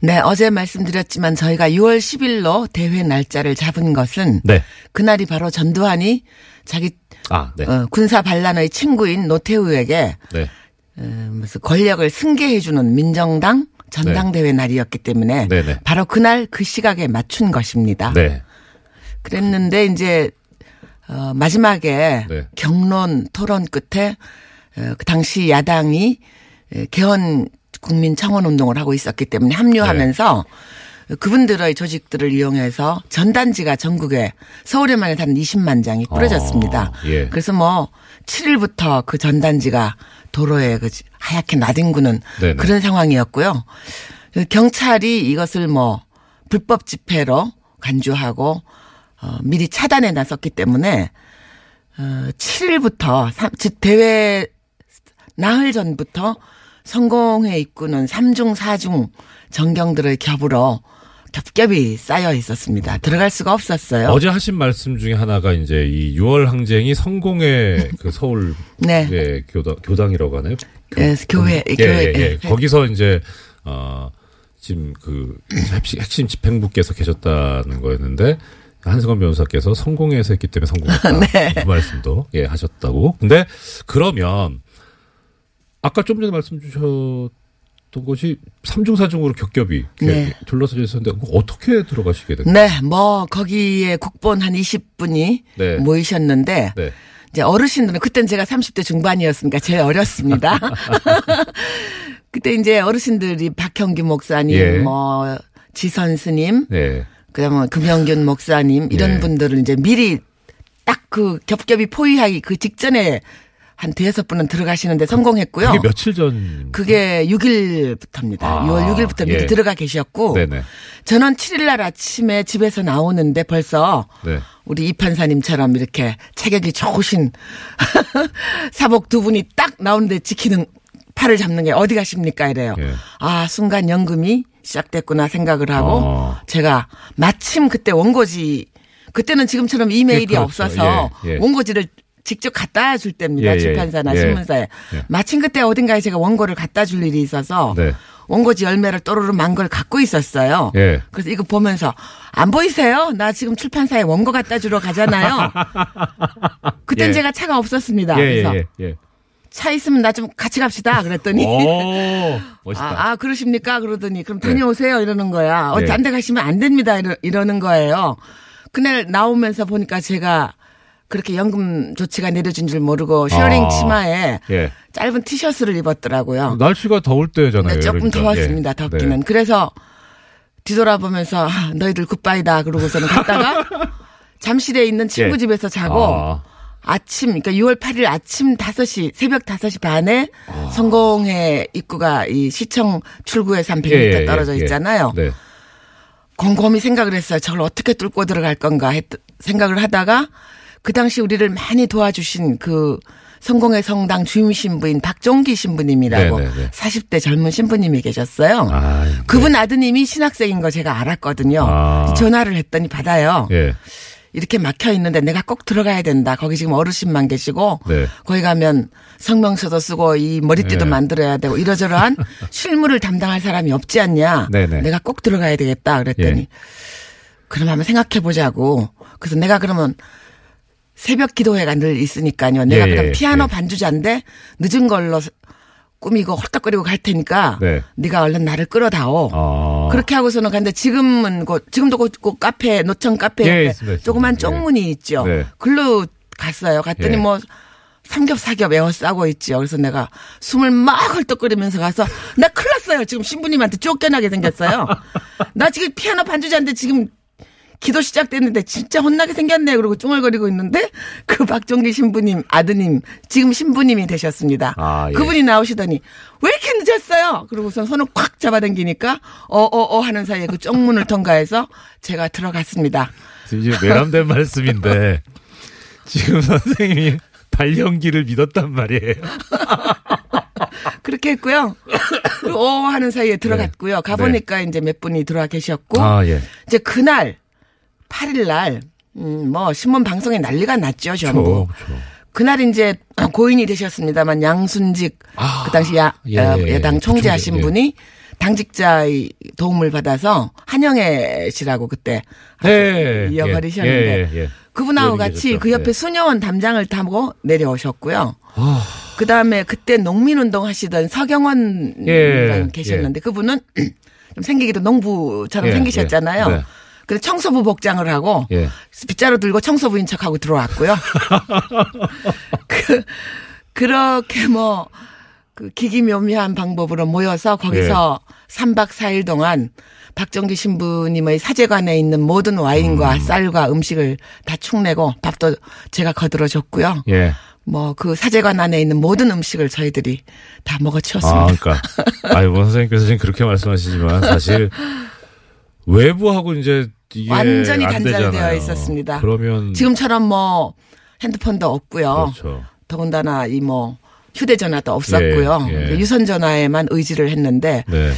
네, 어제 말씀드렸지만 저희가 6월 10일로 대회 날짜를 잡은 것은 네. 그날이 바로 전두환이 자기 아, 네. 어, 군사 반란의 친구인 노태우에게 네. 어, 무슨 권력을 승계해주는 민정당 전당대회 날이었기 때문에 네, 네. 바로 그날 그 시각에 맞춘 것입니다. 네. 그랬는데 이제 어, 마지막에 네. 경론 토론 끝에 어, 그 당시 야당이 에, 개헌 국민 청원 운동을 하고 있었기 때문에 합류하면서 네. 그분들의 조직들을 이용해서 전단지가 전국에 서울에만 한 20만 장이 뿌려졌습니다. 어, 예. 그래서 뭐 7일부터 그 전단지가 도로에 그 하얗게 나뒹구는 네네. 그런 상황이었고요. 경찰이 이것을 뭐 불법 집회로 간주하고 어, 미리 차단해 놨었기 때문에 어, 7일부터 즉 대회 나흘 전부터 성공회 입구는 3중 4중 전경들의 겹으로 겹겹이 쌓여 있었습니다. 들어갈 수가 없었어요. 어제 하신 말씀 중에 하나가 이제 이 6월 항쟁이 성공의 그 서울 <laughs> 네. 의 교당 교당이라고 하나요? 예, 교회, 예, 교회, 예, 예. 예. 거기서 이제 어 지금 그 핵심 집행부께서 계셨다는 거였는데 한승원 변호사께서 성공해서 했기 때문에 성공했다. <laughs> 네. 그 말씀도 예 하셨다고. 근데 그러면 아까 좀 전에 말씀 주셨 것이 삼중사중으로 겹겹이 네. 둘러서져 있었는데 어떻게 들어가시게 됐어요? 네, 뭐 거기에 국본 한 20분이 네. 모이셨는데 네. 이제 어르신들은 그땐 제가 30대 중반이었으니까 제일 어렸습니다. <laughs> 그때 이제 어르신들이 박형규 목사님, 예. 뭐 지선 스님, 네. 그다음에 금영균 목사님 이런 예. 분들을 이제 미리 딱 그 겹겹이 포위하기 그 직전에 한 대여섯 분은 들어가시는데 성공했고요. 그게 며칠 전 그게 6일부터입니다. 아, 6월 6일부터 미리 예. 들어가 계셨고 네네. 저는 7일 날 아침에 집에서 나오는데 벌써 네. 우리 이 판사님처럼 이렇게 체격이 좋으신 <laughs> 사복 두 분이 딱 나오는데 지키는 팔을 잡는 게 어디 가십니까 이래요. 예. 아 순간 연금이 시작됐구나 생각을 하고 어. 제가 마침 그때 원고지 그때는 지금처럼 이메일이 예, 그렇죠. 없어서 예, 예. 원고지를 직접 갖다 줄 때입니다. 예, 예, 출판사나 예. 신문사에. 예. 마침 그때 어딘가에 제가 원고를 갖다 줄 일이 있어서 네. 원고지 열 매를 또르르 만 걸 갖고 있었어요. 예. 그래서 이거 보면서 안 보이세요? 나 지금 출판사에 원고 갖다 주러 가잖아요. <laughs> 그땐 예. 제가 차가 없었습니다. 예, 그래서. 차 있으면 나 좀 같이 갑시다. 그랬더니 오, <laughs> 멋있다. 아, 아, 그러십니까? 그러더니 그럼 다녀오세요. 이러는 거야. 어, 네. 딴데 가시면 안 됩니다. 이러, 이러는 거예요. 그날 나오면서 보니까 제가 그렇게 연금 조치가 내려진 줄 모르고 셔링 아. 치마에 예. 짧은 티셔츠를 입었더라고요. 날씨가 더울 때잖아요. 네, 조금. 더웠습니다. 예. 덥기는. 네. 그래서 뒤돌아보면서 아, 너희들 굿바이다 그러고서는 갔다가 <laughs> 잠실에 있는 친구 예. 집에서 자고 아. 아침 그러니까 6월 8일 아침 5시 새벽 5시 반에 성공회 입구가 이 시청 출구에서 한 100m 예, 예, 떨어져 예, 예. 있잖아요. 네. 곰곰이 생각을 했어요. 저걸 어떻게 뚫고 들어갈 건가 했 생각을 하다가 그 당시 우리를 많이 도와주신 그 성공회 성당 주임 신부인 박종기 신부님이라고 네, 네, 네. 40대 젊은 신부님이 계셨어요. 아, 그분 아드님이 신학생인 거 제가 알았거든요. 아. 전화를 했더니 받아요. 예. 이렇게 막혀 있는데 내가 꼭 들어가야 된다. 거기 지금 어르신만 계시고 네. 거기 가면 성명서도 쓰고 이 머리띠도 네. 만들어야 되고 이러저러한 <laughs> 실무를 담당할 사람이 없지 않냐. 네네. 내가 꼭 들어가야 되겠다. 그랬더니 예. 그럼 한번 생각해 보자고. 그래서 내가 그러면 새벽 기도회가 늘 있으니까요. 내가 예, 그럼 예, 피아노 예. 반주자인데 늦은 걸로 꾸미고 헐떡거리고 갈 테니까 네. 네가 얼른 나를 끌어다오. 아. 그렇게 하고서는 갔는데 지금은 곧 지금도 곧, 곧 카페 노천 카페 예, 옆에 있습니다, 있습니다. 조그만 예. 쪽문이 있죠. 네. 글로 갔어요. 갔더니 예. 뭐 삼겹사겹 에워싸고 있죠. 그래서 내가 숨을 막 헐떡거리면서 가서 나 큰일 났어요. 지금 신부님한테 쫓겨나게 생겼어요. 나 지금 피아노 반주자인데 지금 기도 시작됐는데 진짜 혼나게 생겼네. 그러고 쭝얼거리고 있는데 그 박종기 신부님 아드님 지금 신부님이 되셨습니다. 아, 예. 그분이 나오시더니 왜 이렇게 늦었어요? 그러고선 손을 콱 잡아당기니까 어어어 하는 사이에 그 쪽문을 통과해서 제가 들어갔습니다. 이제 외람된 <laughs> 말씀인데 지금 선생님이 발연기를 믿었단 말이에요. <laughs> 그렇게 했고요. 그어 하는 사이에 들어갔고요. 가보니까 이제 몇 분이 들어와 계셨고 네. 아, 예. 이제 그날 8일 날 음, 뭐 신문 방송에 난리가 났죠, 전부. 그렇죠. 그날 이제 <clears throat> 고인이 되셨습니다만 양순직 그 당시 야, 예, 어, 예. 총재 하신 총재, 예. 분이 당직자의 도움을 받아서 한영애 씨라고 그때 예, 이어버리셨는데 예, 예, 예. 그분하고 같이 계셨죠. 그 옆에 네. 수녀원 담장을 타고 내려오셨고요. 아. 그 다음에 그때 농민운동 하시던 서경원 예, 계셨는데 그분은 <clears throat> 좀 생기기도 농부처럼 예, 생기셨잖아요. 예, 네. 그래서 청소부 복장을 하고 예. 빗자루 들고 청소부인 척하고 들어왔고요. <laughs> 그 그렇게 뭐 그 기기묘미한 방법으로 모여서 거기서 예. 삼 3박 4일 동안 박정기 신부님의 사제관에 있는 모든 와인과 음. 쌀과 음식을 다 축내고 밥도 제가 거들어 줬고요. 예. 뭐그 사제관 안에 있는 모든 음식을 저희들이 다 먹어 아, 치웠습니다. 그러니까 아이고 선생님께서 지금 그렇게 말씀하시지만 사실 <laughs> 외부하고 이제 이게 완전히 안 단절되어. 있었습니다. 그러면 지금처럼 뭐 핸드폰도 없고요. 그렇죠. 더군다나 이 뭐 휴대전화도 없었고요. 예, 예. 유선전화에만 의지를 했는데 네.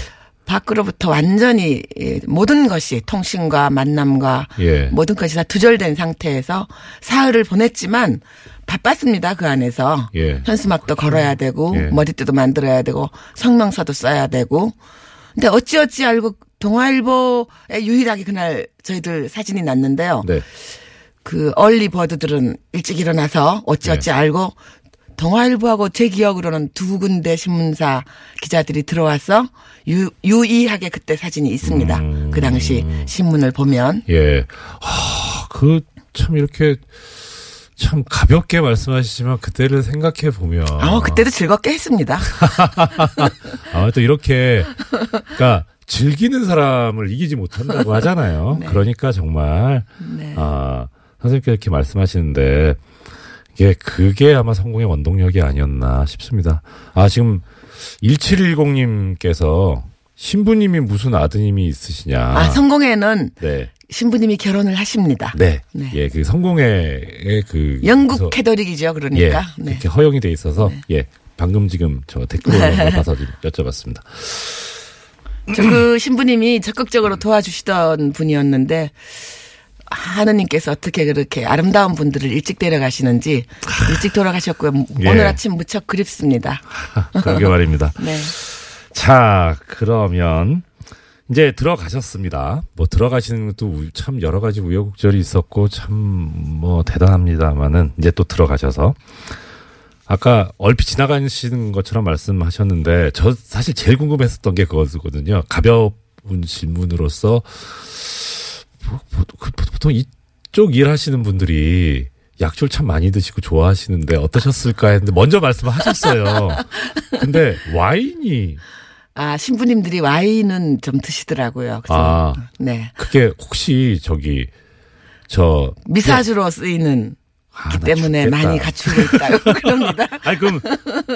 밖으로부터 완전히 이 모든 것이 통신과 만남과 예. 모든 것이 다 두절된 상태에서 사흘을 보냈지만 바빴습니다 그 안에서 예. 현수막도 걸어야 되고 예. 머리띠도 만들어야 되고 성명서도 써야 되고 근데 어찌어찌 알고 동아일보에 유일하게 그날 저희들 사진이 났는데요. 네. 그 얼리 버드들은 일찍 일어나서 어찌어찌 네. 알고 동아일보하고 제 기억으로는 두 군데 신문사 기자들이 들어와서 유, 유의하게 그때 사진이 있습니다. 음. 그 당시 신문을 보면. 예. 아, 그, 참, 이렇게, 참, 가볍게 말씀하시지만, 그때를 생각해 보면. 아, 그때도 즐겁게 했습니다. <laughs> 아, 또 이렇게, 그니까, 즐기는 사람을 이기지 못한다고 <laughs> 하잖아요. 네. 그러니까 정말, 아, 선생님께서 이렇게 말씀하시는데, 이게, 그게 아마 성공의 원동력이 아니었나 싶습니다. 아, 지금, 1710님께서, 신부님이 무슨 아드님이 있으시냐. 아, 성공회는 네. 신부님이 결혼을 하십니다. 네. 네. 예, 그 성공회의 그. 영국 캐더릭이죠, 그러니까. 예, 네. 이렇게 허용이 돼 있어서, 예. 방금 지금 저 댓글을 <laughs> 봐서 좀 여쭤봤습니다. 저 그 신부님이 적극적으로 도와주시던 분이었는데 하느님께서 어떻게 그렇게 아름다운 분들을 일찍 데려가시는지 일찍 돌아가셨고요. 예. 오늘 아침 무척 그립습니다. <laughs> 그러게 말입니다. <laughs> 네. 자, 그러면 이제 들어가셨습니다. 뭐 들어가시는 것도 우- 참 여러 가지 우여곡절이 있었고 참 뭐 대단합니다만은 이제 또 들어가셔서 아까 얼핏 지나가시는 것처럼 말씀하셨는데 저 사실 제일 궁금했었던 게 그거거든요. 가벼운 질문으로서 그 보통 이쪽 일하시는 분들이 약초를 참 많이 드시고 좋아하시는데 어떠셨을까 했는데 먼저 말씀을 하셨어요. <laughs> 근데 와인이 아 신부님들이 와인은 좀 드시더라고요. 그래서 아 네 그게 혹시 저기 저 미사주로 쓰이는 기 때문에 죽겠다. 많이 갖추고 있다고 <laughs> 그럽니다. 아니 그럼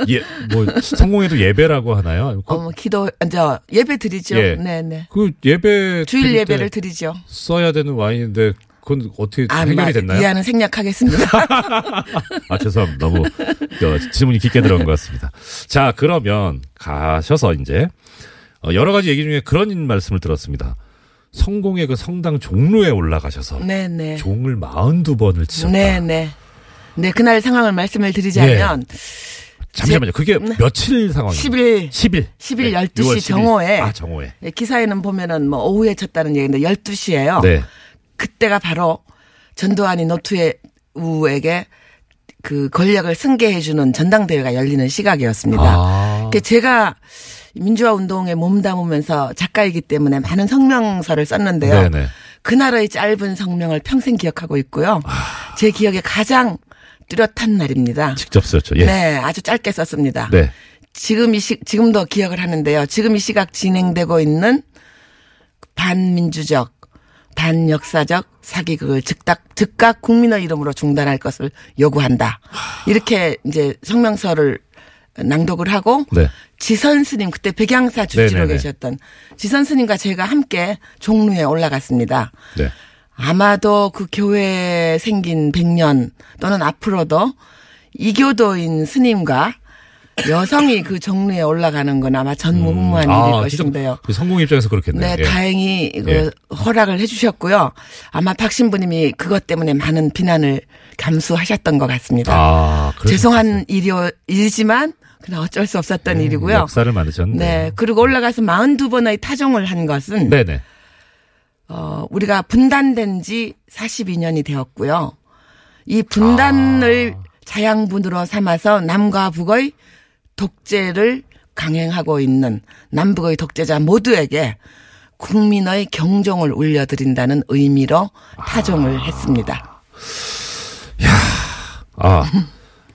예뭐 성공에도 예배라고 하나요? 그, 어머 기도 이제 예배 드리죠. 예. 네네. 그 예배 주일 예배를 때 드리죠. 써야 되는 와인인데 그건 어떻게 아, 해결이 마- 됐나요? 이하는 생략하겠습니다. <laughs> 아 죄송합니다. 너무 저, 질문이 깊게 들어간 것 같습니다. 자 그러면 가셔서 이제 어, 여러 가지 얘기 중에 그런 말씀을 들었습니다. 성공의 그 성당 종로에 올라가셔서 네네. 종을 42번을 치셨다. 네네. 네 그날 상황을 말씀을 드리자면 잠시만요. 그게 네. 며칠 상황이에요? 10일 10일. 10일 네, 12시 6월 10일. 정오에 아, 정오에. 예, 기사에는 보면은 뭐 오후에 쳤다는 얘기인데 12시예요. 네. 그때가 바로 전두환이 노투우에게 그 권력을 승계해 주는 전당대회가 열리는 시각이었습니다. 아. 그 제가 민주화 운동에 몸담으면서 작가이기 때문에 많은 성명서를 썼는데요. 네네. 그날의 짧은 성명을 평생 기억하고 있고요. 제 기억에 가장 뚜렷한 날입니다. 직접 썼죠. 예. 네, 아주 짧게 썼습니다. 네. 지금 이 시, 지금도 기억을 하는데요. 지금 이 시각 진행되고 있는 반민주적, 반역사적 사기극을 즉각, 즉각 국민의 이름으로 중단할 것을 요구한다. 이렇게 이제 성명서를 낭독을 하고 네. 지선 스님 그때 백양사 주지로 네네네. 계셨던 지선 스님과 제가 함께 종로에 올라갔습니다. 네. 아마도 그 교회에 생긴 100년 또는 앞으로도 이교도인 스님과 여성이 그 종로에 올라가는 건 아마 전무후무한 일일 아, 것인데요. 진짜 그 성공 입장에서 그렇겠네요. 네, 예. 다행히 그 예. 허락을 해주셨고요. 아마 박 신부님이 그것 때문에 많은 비난을 감수하셨던 것 같습니다. 아, 죄송한 일이오, 일이지만 그냥 어쩔 수 없었던 일이고요. 음, 역사를 만드셨네. 네, 그리고 올라가서 42번의 타종을 한 것은 네네. 어, 우리가 분단된 지 42년이 되었고요. 이 분단을 아. 자양분으로 삼아서 남과 북의 독재를 강행하고 있는 남북의 독재자 모두에게 국민의 경종을 울려드린다는 의미로 타종을 했습니다. 아,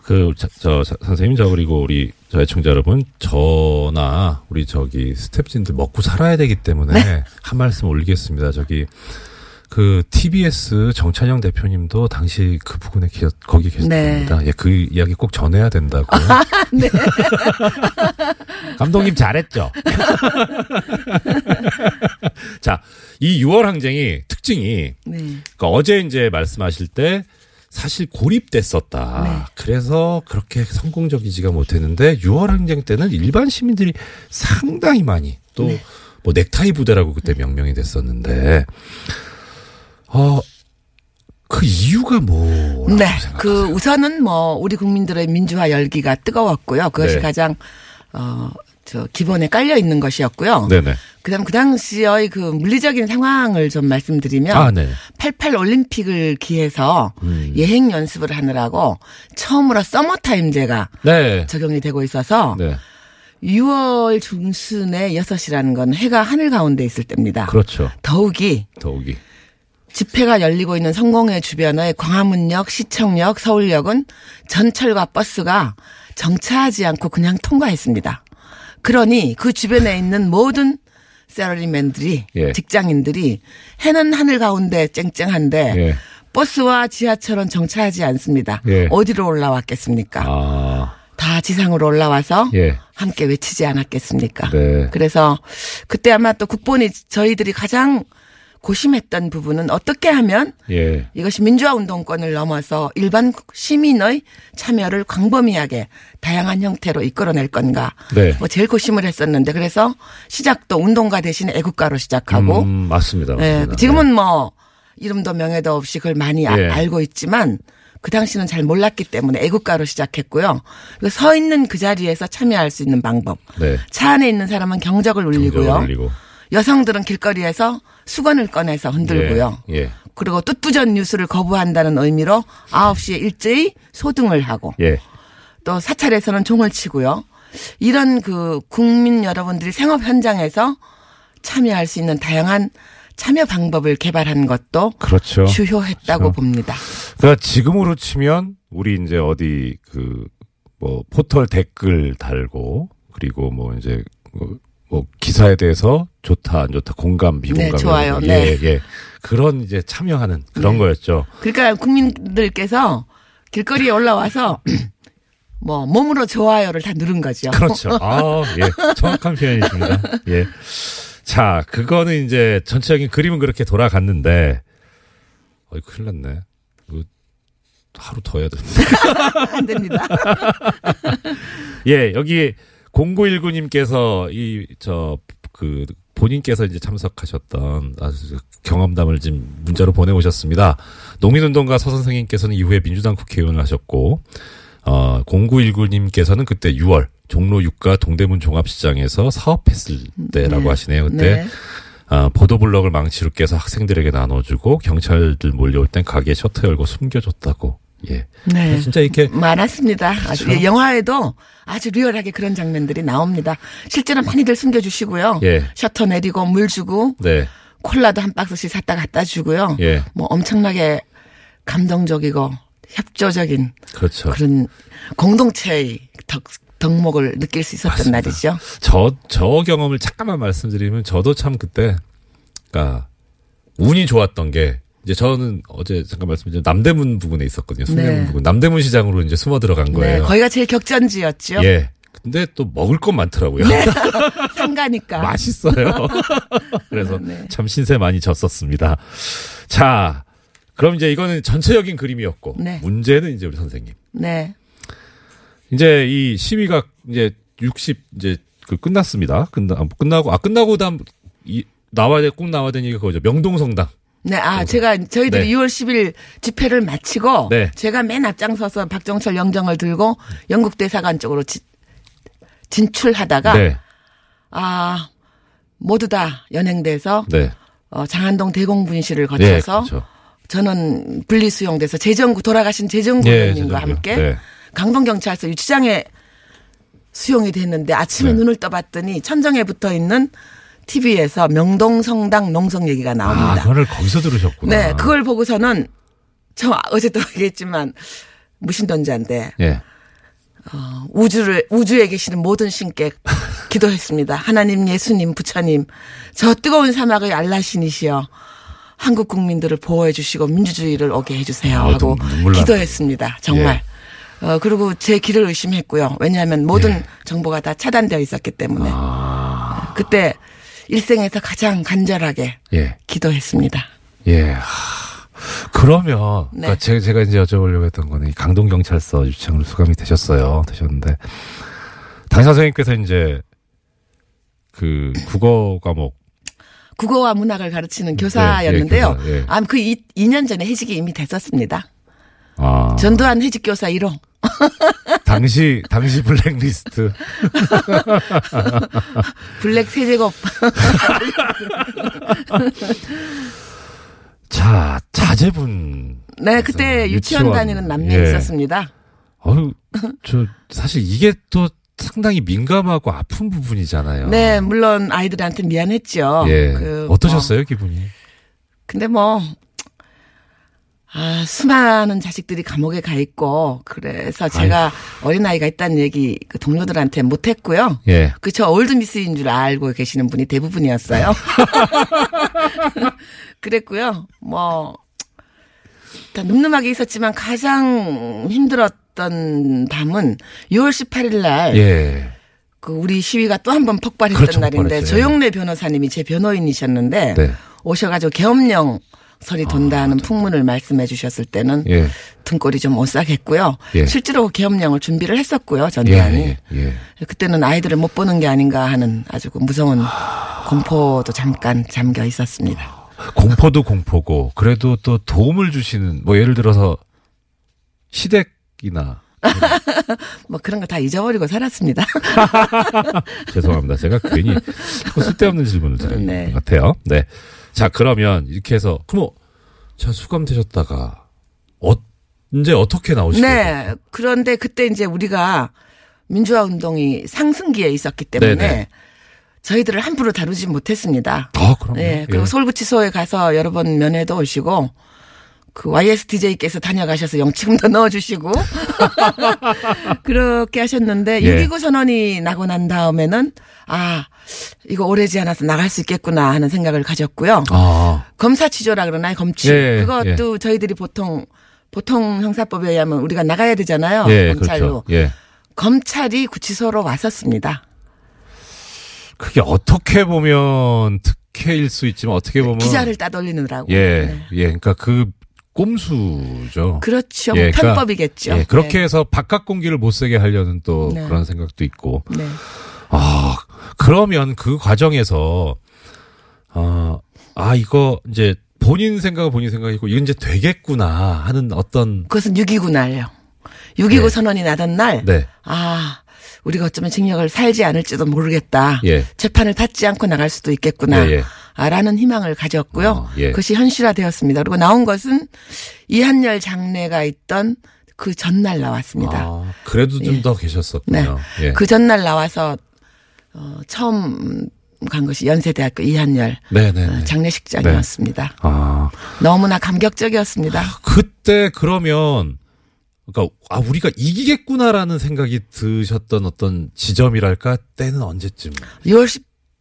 그, 저, 저, 저, 선생님, 저, 그리고 우리, 저 애청자 여러분, 저나, 우리 저기, 스탭진들 먹고 살아야 되기 때문에, 네. 한 말씀 올리겠습니다. 저기, 그, TBS 정찬영 대표님도 당시 그 부근에 계, 거기 계셨답니다. 네. 예, 그 이야기 꼭 전해야 된다고. 네. <laughs> 감독님 잘했죠? <laughs> 자, 이 6월 항쟁이 특징이, 네. 그러니까 어제 이제 말씀하실 때 사실 고립됐었다. 네. 그래서 그렇게 성공적이지가 못했는데 6월 항쟁 때는 일반 시민들이 상당히 많이 또 네. 뭐 넥타이 부대라고 그때 명명이 됐었는데 어, 그 이유가 뭐라고 네. 생각하세요? 그 우선은 뭐 우리 국민들의 민주화 열기가 뜨거웠고요. 그것이 네. 가장 어, 저 기본에 깔려 있는 것이었고요. 네네. 그다음 그 당시의 그 물리적인 상황을 좀 말씀드리면 아, 네. 88 올림픽을 기해서 음. 예행 연습을 하느라고 처음으로 서머 타임제가 네. 적용이 되고 있어서 네. 6월 중순에 6시라는 건 해가 하늘 가운데 있을 때입니다. 그렇죠. 더욱이 더욱이. 집회가 열리고 있는 성공회 주변의 광화문역, 시청역, 서울역은 전철과 버스가 정차하지 않고 그냥 통과했습니다. 그러니 그 주변에 있는 모든 세러리맨들이 예. 직장인들이 해는 하늘 가운데 쨍쨍한데 예. 버스와 지하철은 정차하지 않습니다. 예. 어디로 올라왔겠습니까? 아. 다 지상으로 올라와서 예. 함께 외치지 않았겠습니까? 네. 그래서 그때 아마 또 국본이 저희들이 가장 고심했던 부분은 어떻게 하면 예. 이것이 민주화 운동권을 넘어서 일반 시민의 참여를 광범위하게 다양한 형태로 이끌어낼 건가. 네. 뭐 제일 고심을 했었는데 그래서 시작도 운동가 대신 애국가로 시작하고 음, 맞습니다. 예, 맞습니다. 지금은 뭐 이름도 명예도 없이 그걸 많이 아- 예. 알고 있지만 그 당시는 잘 몰랐기 때문에 애국가로 시작했고요. 서 있는 그 자리에서 참여할 수 있는 방법. 네. 차 안에 있는 사람은 경적을 울리고요. 경적을 울리고. 여성들은 길거리에서 수건을 꺼내서 흔들고요. 예. 예. 그리고 뚜뚜전 뉴스를 거부한다는 의미로 9시에 일제히 소등을 하고 예. 또 사찰에서는 종을 치고요. 이런 그 국민 여러분들이 생업 현장에서 참여할 수 있는 다양한 참여 방법을 개발한 것도 그렇죠. 주효했다고 그렇죠. 봅니다. 그러니까 지금으로 치면 우리 이제 어디 그 뭐 포털 댓글 달고 그리고 뭐 이제 뭐, 뭐 기사에 대해서 좋다 안 좋다 공감 비공감 네, 좋아요. 네. 예, 예. 그런 이제 참여하는 그런 네. 거였죠. 그러니까 국민들께서 길거리에 올라와서 <clears throat> 뭐 몸으로 좋아요를 다 누른 거죠. 그렇죠. <laughs> 아, 예. 정확한 표현이십니다. 예. 자, 그거는 이제 전체적인 그림은 그렇게 돌아갔는데, 어이, 큰일 났네. 이거 하루 더 해야 됩니다. <laughs> 안 됩니다. <laughs> 예, 여기 0919님께서 이, 저, 그, 본인께서 이제 참석하셨던 아주 경험담을 지금 문자로 보내오셨습니다. 농민운동가 서 선생님께서는 이후에 민주당 국회의원을 하셨고, 어, 0919님께서는 그때 6월 종로 6가 동대문 종합시장에서 사업했을 때라고 네. 하시네요. 그때 네. 아, 보도블럭을 망치로 깨서 학생들에게 나눠주고 경찰들 몰려올 땐 가게 셔터 열고 숨겨줬다고. 예. 네. 진짜 이렇게 많았습니다. 아주 그렇죠. 예, 영화에도 아주 리얼하게 그런 장면들이 나옵니다. 실제로 많이들 숨겨주시고요. 예. 셔터 내리고 물 주고 네. 콜라도 한 박스씩 샀다 갖다 주고요. 예. 뭐 엄청나게 감동적이고 협조적인 그렇죠. 그런 공동체의 덕, 덕목을 느낄 수 있었던 날이죠. 저, 저 경험을 잠깐만 말씀드리면 저도 참 그때, 그니까, 운이 좋았던 게, 이제 저는 어제 잠깐 말씀드린 남대문 부근에 있었거든요. 순대문 네. 부근. 남대문 시장으로 이제 숨어 들어간 네, 거예요. 거기가 제일 격전지였죠. 예. 근데 또 먹을 건 많더라고요. 네. <laughs> 상가니까. 맛있어요. <laughs> 그래서 네. 참 신세 많이 졌었습니다. 자, 그럼 이제 이거는 전체적인 그림이었고, 네. 문제는 이제 우리 선생님. 네. 이제 이 시위가 이제 60 이제 그 끝났습니다. 끝나 아, 끝나고 아 끝나고 다음 이 나와야 돼, 꼭 나와야 되는 얘기가 그거죠. 명동성당. 네, 아, 제가 저희들이 네. 6월 10일 집회를 마치고 네. 제가 맨 앞장서서 박정철 영정을 들고 영국 대사관 쪽으로 지- 진출하다가 네. 아, 모두 다 연행돼서 네. 어, 장안동 대공분실을 네, 거쳐서 그렇죠. 저는 분리수용돼서 재정구 돌아가신 재정구 네, 의원님과. 함께 네. 강동 경찰서 유치장에 수용이 됐는데 아침에 네. 눈을 떠봤더니 천정에 붙어 있는 TV에서 명동 성당 농성 얘기가 아, 나옵니다. 그거를 거기서 들으셨구나. 네, 그걸 보고서는 저 어제도 <laughs> 얘기했지만 무신론자인데 예. 어, 우주를 우주에 계시는 모든 신께 기도했습니다. <laughs> 하나님, 예수님, 부처님, 저 뜨거운 사막의 알라신이시여 한국 국민들을 보호해 주시고 민주주의를 오게 해 주세요 아, 하고 나네. 기도했습니다. 정말. 어, 그리고 제 길을 의심했고요. 왜냐하면 모든 예. 정보가 다 차단되어 있었기 때문에 아. 그때 일생에서 가장 간절하게 예. 기도했습니다. 예. 하, 그러면 네. 그러니까 제가, 제가 이제 여쭤보려고 했던 거는 이 강동 경찰서 유치장으로 수감이 되셨어요. 되셨는데 당시 선생님께서 이제 그 국어 과목 국어와 문학을 가르치는 교사였는데요. 네, 교사, 예. 아, 그 2, 년 전에 해직이 이미 됐었습니다. 아. 전두환 해직 교사 1호. 당시 당시 블랙리스트. 블랙 세제곱. 자 자제분. 네, 그때 유치원, 유치원. 다니는 남매 예. 있었습니다. 어유 저 사실 이게 또 상당히 민감하고 아픈 부분이잖아요. 네, 물론 아이들한테 미안했죠. 예. 그 어떠셨어요 뭐, 기분이? 근데 뭐, 아, 수많은 자식들이 감옥에 가 있고, 그래서 제가 어린 아이가 있다는 얘기 그 동료들한테 못 했고요. 예. 그저 올드미스인 줄 알고 계시는 분이 대부분이었어요. <laughs> 그랬고요. 뭐, 일단 늠름하게 있었지만 가장 힘들었던 밤은 6월 18일 날. 예. 그 우리 시위가 또 한 번 폭발했던 그렇죠, 날인데 폭발했죠. 조영래 변호사님이 제 변호인이셨는데 네. 오셔가지고 계엄령 설이 돈다는 풍문을 말씀해 주셨을 때는 예. 등골이 좀 오싹했고요. 예. 실제로 계엄령을 준비를 했었고요. 전대안이. 예, 예. 그때는 아이들을 못 보는 게 아닌가 하는 아주 그 무서운 공포도 잠깐 잠겨 있었습니다. 공포도 공포고 그래도 또 도움을 주시는 뭐 예를 들어서 시댁이나 <laughs> 뭐 그런 거 다 잊어버리고 살았습니다. <laughs> 죄송합니다. 제가 괜히 쓸데없는 질문을 드리는 네. 것 같아요. 네. 자, 그러면 이렇게 해서 그럼 자 수감되셨다가 언제 어떻게 나오시게 네. 그런데 그때 이제 우리가 민주화 운동이 상승기에 있었기 때문에 네네. 저희들을 함부로 다루지 못했습니다. 아, 그럼요. 네. 그리고 예. 서울구치소에 가서 여러 번 면회도 오시고 그 YSDJ께서 다녀가셔서 영치금도 <laughs> 넣어주시고 <laughs> 그렇게 하셨는데 예. 6.29 선언이 나고 난 다음에는 아 이거 오래지 않아서 나갈 수 있겠구나 하는 생각을 가졌고요. 아. 검사치조라 그러나요? 검치. 예, 그것도 저희들이 보통 보통 형사법에 의하면 우리가 나가야 되잖아요. 예, 검찰로. 그렇죠. 예. 검찰이 구치소로 왔었습니다. 그게 어떻게 보면 특혜일 수 있지만 어떻게 보면 기자를 따돌리느라고. 예, 네. 예, 그러니까 그 꼼수죠. 그렇죠. 예, 그러니까, 편법이겠죠. 예, 그렇게 네. 해서 바깥 공기를 못 쐬게 하려는 또 네. 그런 생각도 있고. 네. 아, 그러면 그 과정에서 아, 아 이거 이제 본인 생각은 본인 생각이고 이건 이제 되겠구나 하는 어떤 그것은 6.29 날요. 6.29 네. 선언이 나던 날. 네. 아, 우리가 어쩌면 징역을 살지 않을지도 모르겠다. 예. 재판을 받지 않고 나갈 수도 있겠구나. 예, 예. 아, 라는 희망을 가졌고요. 어, 예. 그것이 현실화되었습니다. 그리고 나온 것은 이한열 장례가 있던 그 전날 나왔습니다. 아, 그래도 좀 예. 더 계셨었군요. 예. 그 전날 나와서 어, 처음 간 것이 연세대학교 이한열 네, 네. 어, 네. 장례식장이었습니다. 아, 너무나 감격적이었습니다. 그때 그러면 그러니까 아 우리가 이기겠구나라는 생각이 드셨던 어떤 지점이랄까 때는 언제쯤? 6월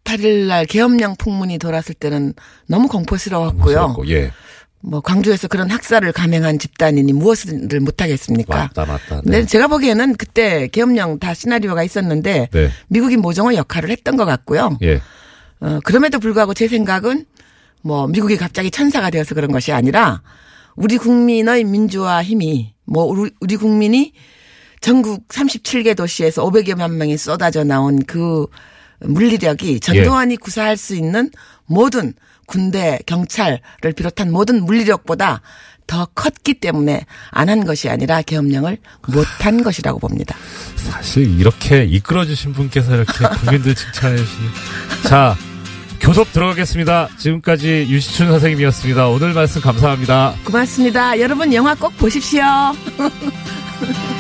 18일 날 계엄령 풍문이 돌았을 때는 너무 공포스러웠고요. 예. 뭐 광주에서 그런 학살을 감행한 집단이니 무엇을 못하겠습니까? 맞다, 맞다. 근데 네. 제가 보기에는 그때 계엄령 다 시나리오가 있었는데 네. 미국이 모종의 역할을 했던 것 같고요. 예. 어, 그럼에도 불구하고 제 생각은 뭐 미국이 갑자기 천사가 되어서 그런 것이 아니라 우리 국민의 민주화 힘이 뭐 우리, 우리 국민이 전국 37개 도시에서 500여만 명이 쏟아져 나온 그 물리력이 전두환이 구사할 수 있는 모든 군대, 경찰을 비롯한 모든 물리력보다 더 컸기 때문에 안 한 것이 아니라 계엄령을 못한 것이라고 봅니다. 사실 이렇게 이끌어주신 분께서 이렇게 국민들 칭찬해 주시니. <laughs> 자, 교섭 들어가겠습니다. 지금까지 유시춘 선생님이었습니다. 오늘 말씀 감사합니다. 고맙습니다. 여러분 영화 꼭 보십시오. <laughs>